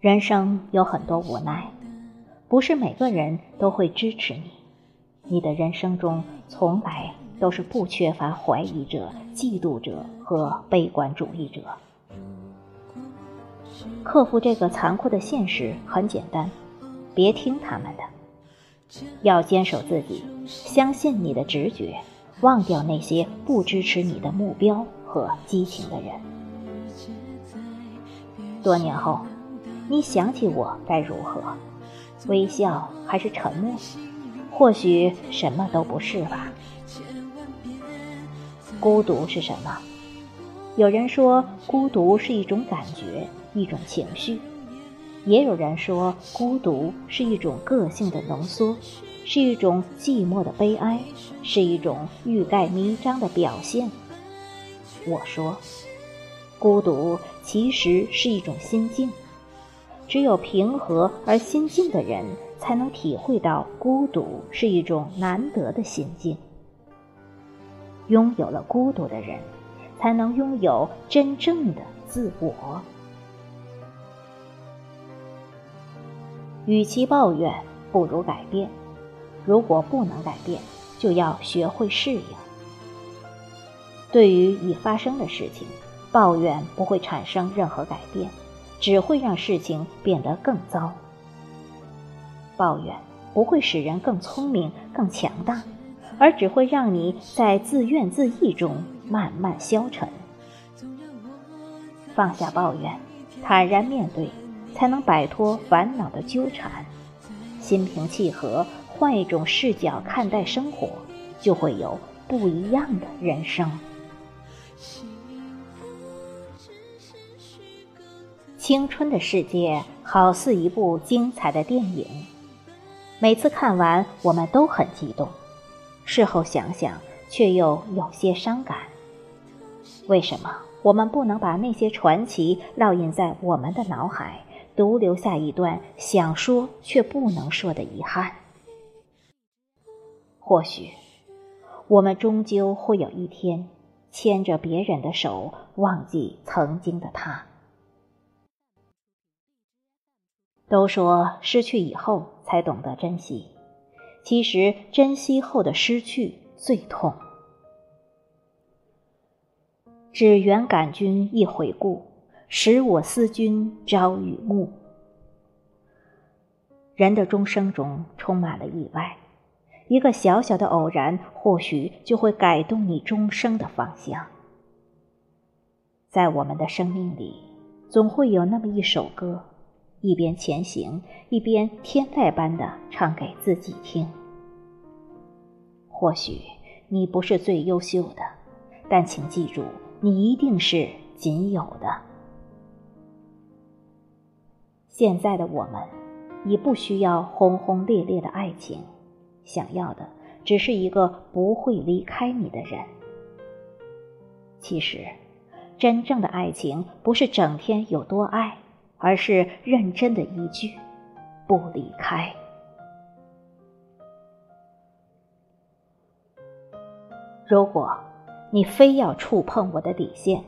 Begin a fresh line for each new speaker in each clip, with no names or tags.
人生有很多无奈，不是每个人都会支持你。你的人生中从来都是不缺乏怀疑者、嫉妒者和悲观主义者。克服这个残酷的现实很简单，别听他们的，要坚守自己，相信你的直觉，忘掉那些不支持你的目标和激情的人。多年后，你想起我该如何？微笑还是沉默？或许什么都不是吧。孤独是什么？有人说，孤独是一种感觉，一种情绪；也有人说，孤独是一种个性的浓缩，是一种寂寞的悲哀，是一种欲盖弥彰的表现。我说，孤独其实是一种心境。只有平和而心静的人。才能体会到孤独是一种难得的心境。拥有了孤独的人，才能拥有真正的自我。与其抱怨，不如改变。如果不能改变，就要学会适应。对于已发生的事情，抱怨不会产生任何改变，只会让事情变得更糟。抱怨不会使人更聪明、更强大，而只会让你在自怨自艾中慢慢消沉。放下抱怨，坦然面对，才能摆脱烦恼的纠缠。心平气和，换一种视角看待生活，就会有不一样的人生。青春的世界好似一部精彩的电影。每次看完，我们都很激动，事后想想却又有些伤感。为什么我们不能把那些传奇烙印在我们的脑海，独留下一段想说却不能说的遗憾？或许，我们终究会有一天，牵着别人的手，忘记曾经的他。都说失去以后才懂得珍惜，其实珍惜后的失去最痛。只缘感君一回顾，使我思君朝与暮。人的终生中充满了意外，一个小小的偶然，或许就会改动你终生的方向。在我们的生命里，总会有那么一首歌。一边前行，一边天籁般的唱给自己听。或许你不是最优秀的，但请记住，你一定是仅有的。现在的我们，已不需要轰轰烈烈的爱情，想要的只是一个不会离开你的人。其实，真正的爱情不是整天有多爱。而是认真的一句“不离开”。如果你非要触碰我的底线，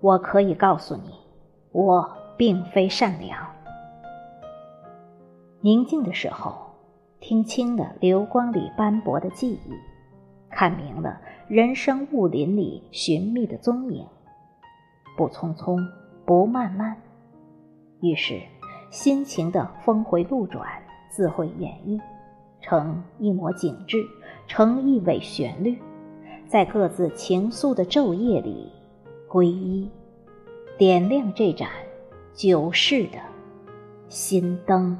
我可以告诉你，我并非善良。宁静的时候，听清了流光里斑驳的记忆，看明了人生雾林里寻觅的踪影。不匆匆，不慢慢。于是，心情的峰回路转，自会演绎，成一抹景致，成一尾旋律，在各自情愫的昼夜里，皈依，点亮这盏久世的心灯。